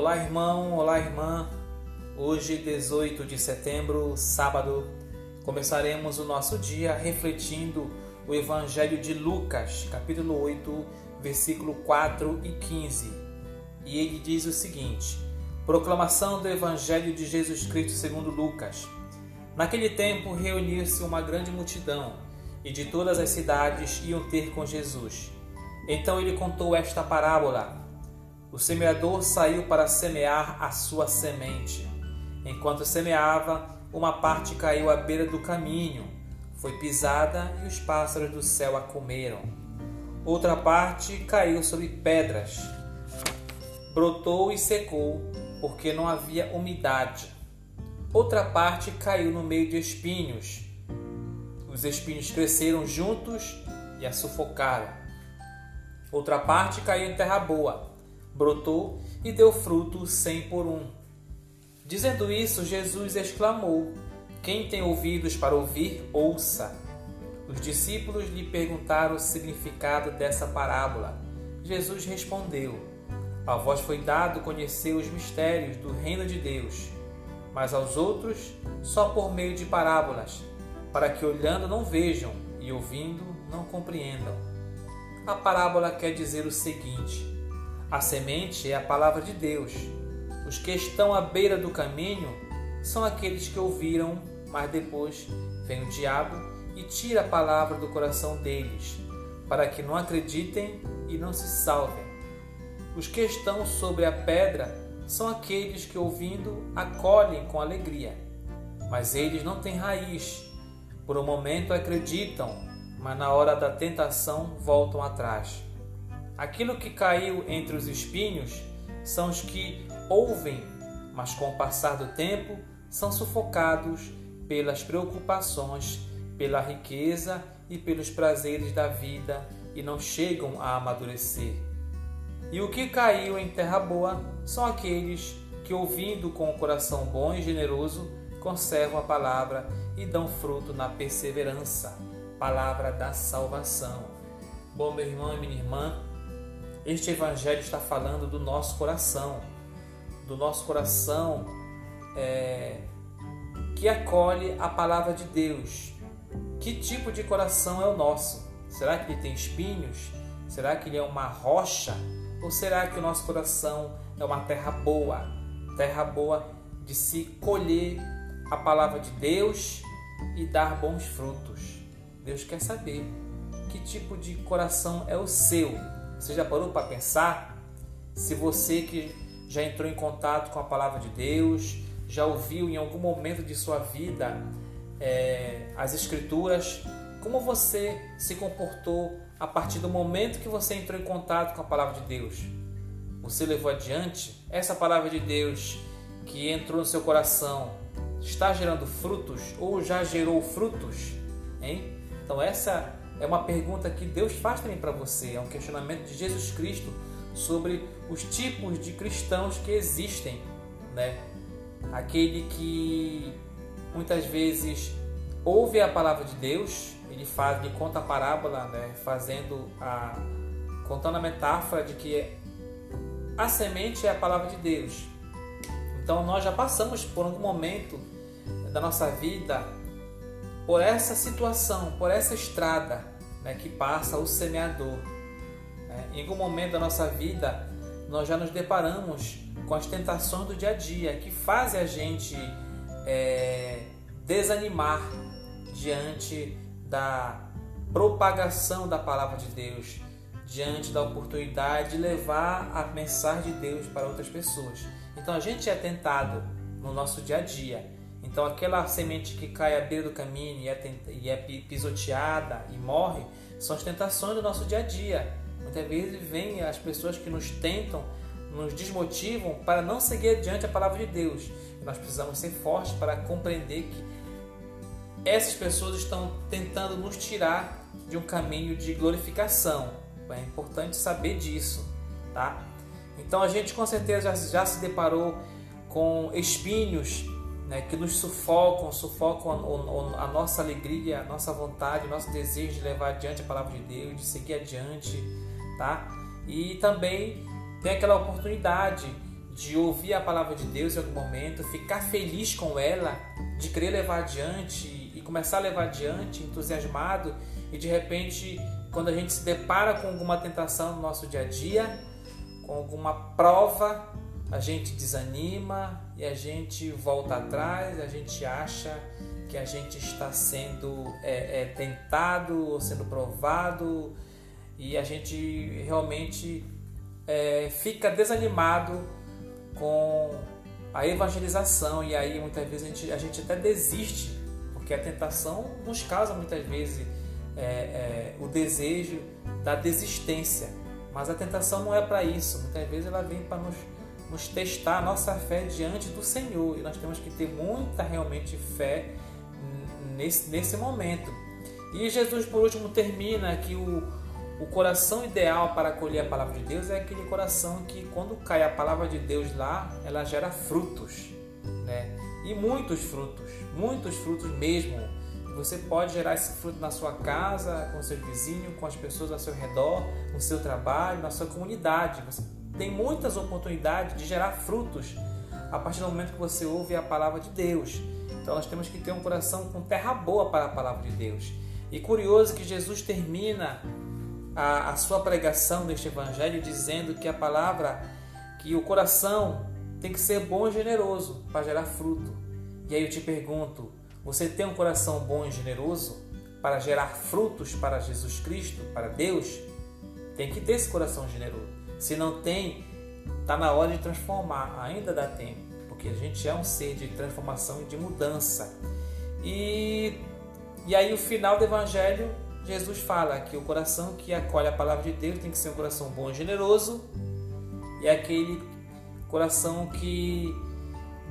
Olá, irmão, olá, irmã. Hoje, 18 de setembro, sábado, começaremos o nosso dia refletindo o Evangelho de Lucas, capítulo 8, versículo 4 e 15. E ele diz o seguinte: Proclamação do Evangelho de Jesus Cristo segundo Lucas. Naquele tempo reuniu-se uma grande multidão, e de todas as cidades iam ter com Jesus. Então ele contou esta parábola o semeador saiu para semear a sua semente. Enquanto semeava, uma parte caiu à beira do caminho, foi pisada e os pássaros do céu a comeram. Outra parte caiu sobre pedras, brotou e secou, porque não havia umidade. Outra parte caiu no meio de espinhos. Os espinhos cresceram juntos e a sufocaram. Outra parte caiu em terra boa brotou e deu fruto cem por um. Dizendo isso, Jesus exclamou: Quem tem ouvidos para ouvir, ouça. Os discípulos lhe perguntaram o significado dessa parábola. Jesus respondeu: A vós foi dado conhecer os mistérios do reino de Deus, mas aos outros só por meio de parábolas, para que olhando não vejam e ouvindo não compreendam. A parábola quer dizer o seguinte: a semente é a palavra de Deus. Os que estão à beira do caminho são aqueles que ouviram, mas depois vem o diabo e tira a palavra do coração deles, para que não acreditem e não se salvem. Os que estão sobre a pedra são aqueles que, ouvindo, acolhem com alegria, mas eles não têm raiz. Por um momento acreditam, mas na hora da tentação voltam atrás. Aquilo que caiu entre os espinhos são os que ouvem, mas com o passar do tempo são sufocados pelas preocupações, pela riqueza e pelos prazeres da vida e não chegam a amadurecer. E o que caiu em terra boa são aqueles que, ouvindo com o coração bom e generoso, conservam a palavra e dão fruto na perseverança. Palavra da salvação. Bom, meu irmão e minha irmã, este Evangelho está falando do nosso coração, do nosso coração é, que acolhe a palavra de Deus. Que tipo de coração é o nosso? Será que ele tem espinhos? Será que ele é uma rocha? Ou será que o nosso coração é uma terra boa? Terra boa de se colher a palavra de Deus e dar bons frutos. Deus quer saber que tipo de coração é o seu. Você já parou para pensar? Se você que já entrou em contato com a palavra de Deus, já ouviu em algum momento de sua vida é, as Escrituras, como você se comportou a partir do momento que você entrou em contato com a palavra de Deus? Você levou adiante essa palavra de Deus que entrou no seu coração? Está gerando frutos ou já gerou frutos? Hein? Então, essa é uma pergunta que Deus faz também para você, é um questionamento de Jesus Cristo sobre os tipos de cristãos que existem, né? Aquele que muitas vezes ouve a palavra de Deus, ele faz, ele conta a parábola, né? Fazendo a contando a metáfora de que a semente é a palavra de Deus. Então nós já passamos por algum momento da nossa vida por essa situação, por essa estrada né, que passa o semeador. Né? Em algum momento da nossa vida, nós já nos deparamos com as tentações do dia a dia que fazem a gente é, desanimar diante da propagação da palavra de Deus, diante da oportunidade de levar a mensagem de Deus para outras pessoas. Então a gente é tentado no nosso dia a dia então aquela semente que cai à beira do caminho e é, e é pisoteada e morre, são as tentações do nosso dia a dia. Muitas vezes vêm as pessoas que nos tentam, nos desmotivam para não seguir adiante a palavra de Deus. Nós precisamos ser fortes para compreender que essas pessoas estão tentando nos tirar de um caminho de glorificação. É importante saber disso, tá? Então a gente com certeza já, já se deparou com espinhos né, que nos sufocam, sufocam a, a, nossa alegria, a nossa vontade, o nosso desejo de levar adiante a palavra de Deus, de seguir adiante, tá? E também tem aquela oportunidade de ouvir a palavra de Deus em algum momento, ficar feliz com ela, de querer levar adiante e começar a levar adiante, entusiasmado, e de repente, quando a gente se depara com alguma tentação no nosso dia a dia, com alguma prova, a gente desanima e a gente volta atrás, a gente acha que a gente está sendo é, é, tentado ou sendo provado e a gente realmente é, fica desanimado com a evangelização. E aí muitas vezes a gente, a gente até desiste porque a tentação nos causa muitas vezes é, é, o desejo da desistência. Mas a tentação não é para isso. Muitas vezes ela vem para nos, nos testar a nossa fé diante do Senhor e nós temos que ter muita realmente fé nesse, nesse momento. E Jesus, por último, termina que o, o coração ideal para acolher a palavra de Deus é aquele coração que, quando cai a palavra de Deus lá, ela gera frutos, né? E muitos frutos, muitos frutos mesmo. Você pode gerar esse fruto na sua casa, com seu vizinho, com as pessoas ao seu redor, no seu trabalho, na sua comunidade. Você tem muitas oportunidades de gerar frutos a partir do momento que você ouve a palavra de Deus. Então nós temos que ter um coração com terra boa para a palavra de Deus. E curioso que Jesus termina a, a sua pregação neste evangelho dizendo que a palavra, que o coração tem que ser bom e generoso para gerar fruto. E aí eu te pergunto, você tem um coração bom e generoso para gerar frutos para Jesus Cristo, para Deus? Tem que ter esse coração generoso. Se não tem, está na hora de transformar, ainda dá tempo porque a gente é um ser de transformação e de mudança. E, e aí, o final do Evangelho, Jesus fala que o coração que acolhe a palavra de Deus tem que ser um coração bom e generoso, e aquele coração que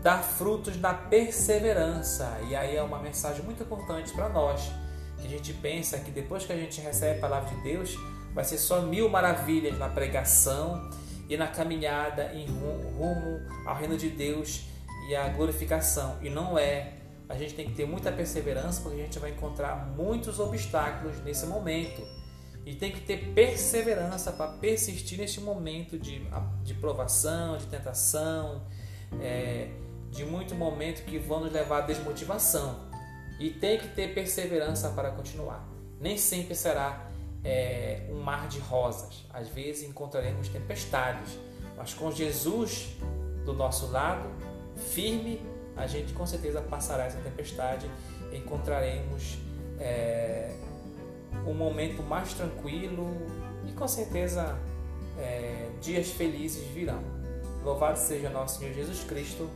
dá frutos na perseverança. E aí é uma mensagem muito importante para nós, que a gente pensa que depois que a gente recebe a palavra de Deus, vai ser só mil maravilhas na pregação e na caminhada em rumo ao reino de Deus e à glorificação. E não é. A gente tem que ter muita perseverança porque a gente vai encontrar muitos obstáculos nesse momento. E tem que ter perseverança para persistir neste momento de, de provação, de tentação, é, de muito momento que vão nos levar à desmotivação. E tem que ter perseverança para continuar. Nem sempre será é, um mar de rosas. Às vezes encontraremos tempestades, mas com Jesus do nosso lado, firme, a gente com certeza passará essa tempestade encontraremos é, um momento mais tranquilo e com certeza é, dias felizes virão. Louvado seja nosso Senhor Jesus Cristo.